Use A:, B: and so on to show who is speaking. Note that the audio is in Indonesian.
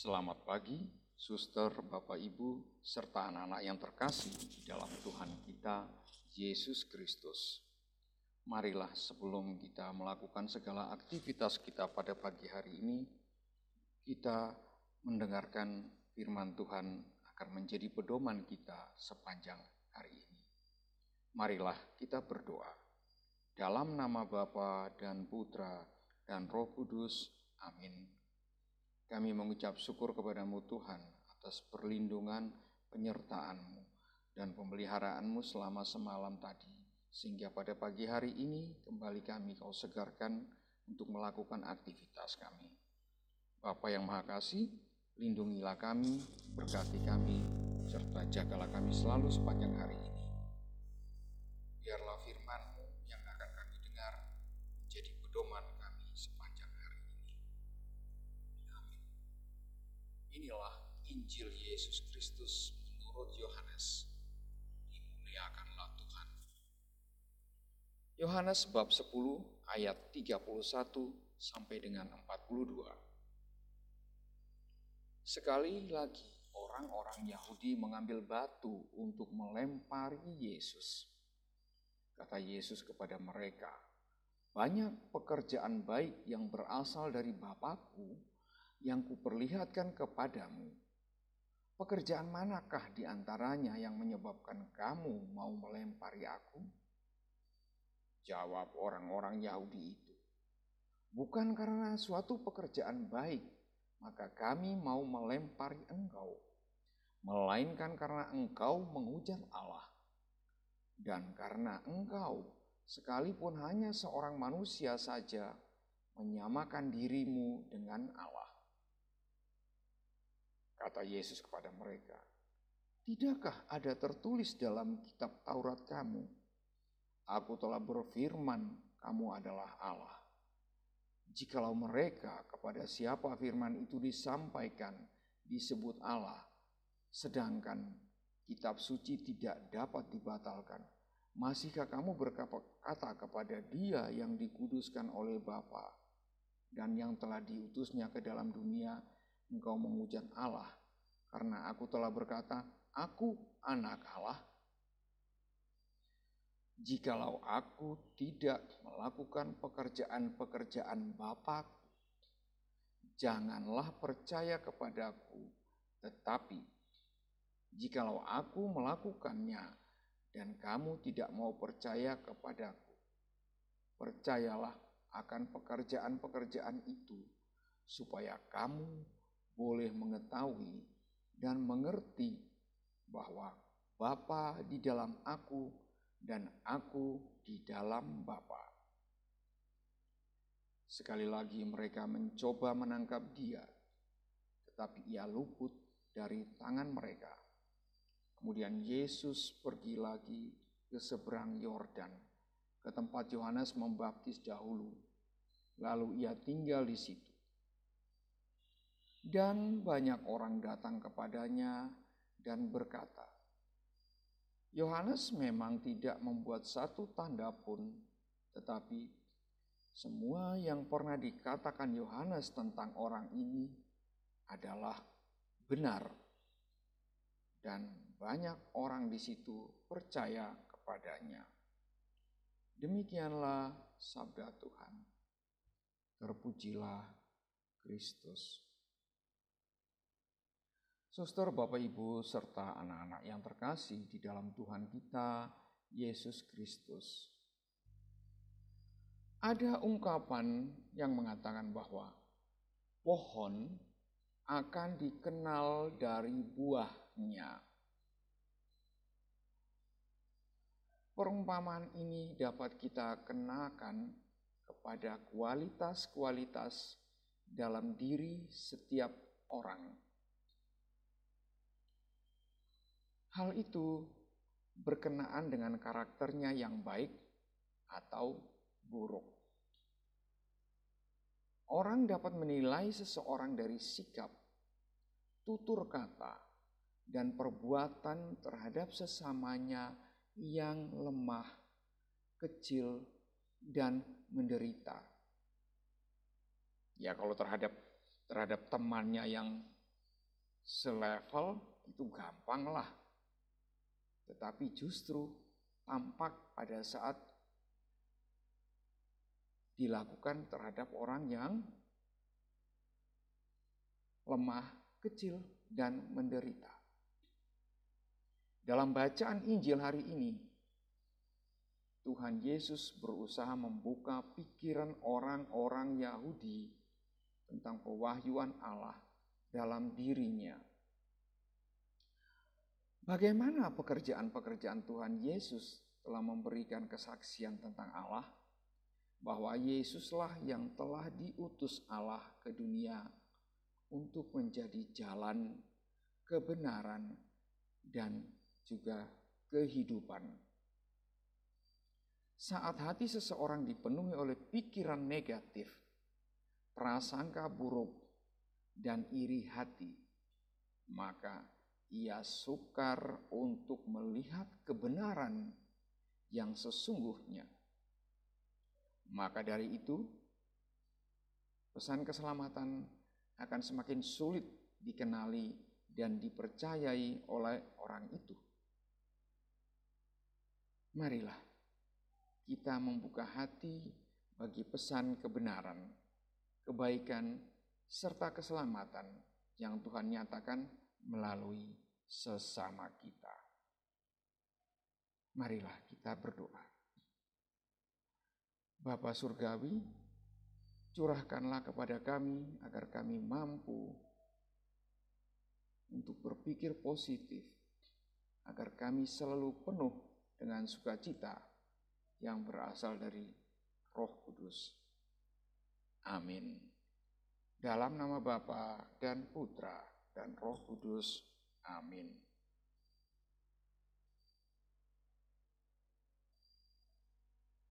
A: Selamat pagi, suster, bapak, ibu, serta anak-anak yang terkasih di dalam Tuhan kita, Yesus Kristus. Marilah sebelum kita melakukan segala aktivitas kita pada pagi hari ini, kita mendengarkan firman Tuhan akan menjadi pedoman kita sepanjang hari ini. Marilah kita berdoa. Dalam nama Bapa dan Putra dan Roh Kudus. Amin. Kami mengucap syukur kepadamu Tuhan atas perlindungan, penyertaan-Mu, dan pemeliharaanmu selama semalam tadi. Sehingga pada pagi hari ini kembali kami kau segarkan untuk melakukan aktivitas kami. Bapa yang Maha Kasih, lindungilah kami, berkati kami, serta jagalah kami selalu sepanjang hari ini. Inilah Injil Yesus Kristus menurut Yohanes. Dimuliakanlah Tuhan. Yohanes bab 10 ayat 31 sampai dengan 42. Sekali lagi orang-orang Yahudi mengambil batu untuk melempari Yesus. Kata Yesus kepada mereka, banyak pekerjaan baik yang berasal dari Bapakku yang kuperlihatkan kepadamu. Pekerjaan manakah di antaranya yang menyebabkan kamu mau melempari aku? Jawab orang-orang Yahudi itu. Bukan karena suatu pekerjaan baik, maka kami mau melempari engkau. Melainkan karena engkau menghujat Allah. Dan karena engkau, sekalipun hanya seorang manusia saja, menyamakan dirimu dengan Allah. Kata Yesus kepada mereka, Tidakkah ada tertulis dalam kitab Taurat kamu? Aku telah berfirman, kamu adalah Allah. Jikalau mereka kepada siapa firman itu disampaikan disebut Allah, sedangkan kitab suci tidak dapat dibatalkan, masihkah kamu berkata kepada dia yang dikuduskan oleh Bapa dan yang telah diutusnya ke dalam dunia, engkau menghujat Allah karena aku telah berkata, aku anak Allah. Jikalau aku tidak melakukan pekerjaan-pekerjaan Bapa, janganlah percaya kepadaku, tetapi jikalau aku melakukannya dan kamu tidak mau percaya kepadaku, percayalah akan pekerjaan-pekerjaan itu, supaya kamu boleh mengetahui dan mengerti bahwa Bapa di dalam aku dan aku di dalam Bapa. Sekali lagi mereka mencoba menangkap dia, tetapi ia luput dari tangan mereka. Kemudian Yesus pergi lagi ke seberang Yordan, ke tempat Yohanes membaptis dahulu. Lalu ia tinggal di situ. Dan banyak orang datang kepadanya dan berkata, Yohanes memang tidak membuat satu tanda pun, tetapi semua yang pernah dikatakan Yohanes tentang orang ini adalah benar. Dan banyak orang di situ percaya kepadanya. Demikianlah sabda Tuhan. Terpujilah Kristus. Suster, Bapak, Ibu, serta anak-anak yang terkasih di dalam Tuhan kita, Yesus Kristus. Ada ungkapan yang mengatakan bahwa pohon akan dikenal dari buahnya. Perumpamaan ini dapat kita kenakan kepada kualitas-kualitas dalam diri setiap orang Hal itu berkenaan dengan karakternya yang baik atau buruk. Orang dapat menilai seseorang dari sikap, tutur kata, dan perbuatan terhadap sesamanya yang lemah, kecil, dan menderita. Ya kalau terhadap terhadap temannya yang selevel itu gampang lah. Tetapi justru tampak pada saat dilakukan terhadap orang yang lemah, kecil, dan menderita. Dalam bacaan Injil hari ini, Tuhan Yesus berusaha membuka pikiran orang-orang Yahudi tentang pewahyuan Allah dalam dirinya. Bagaimana pekerjaan-pekerjaan Tuhan Yesus telah memberikan kesaksian tentang Allah? Bahwa Yesuslah yang telah diutus Allah ke dunia untuk menjadi jalan kebenaran dan juga kehidupan. Saat hati seseorang dipenuhi oleh pikiran negatif, prasangka buruk, dan iri hati, maka ia sukar untuk melihat kebenaran yang sesungguhnya. Maka dari itu, pesan keselamatan akan semakin sulit dikenali dan dipercayai oleh orang itu. Marilah kita membuka hati bagi pesan kebenaran, kebaikan, serta keselamatan yang Tuhan nyatakan melalui sesama kita. Marilah kita berdoa. Bapa Surgawi, curahkanlah kepada kami agar kami mampu untuk berpikir positif, agar kami selalu penuh dengan sukacita yang berasal dari Roh Kudus. Amin. Dalam nama Bapa dan Putra dan Roh Kudus. Amin.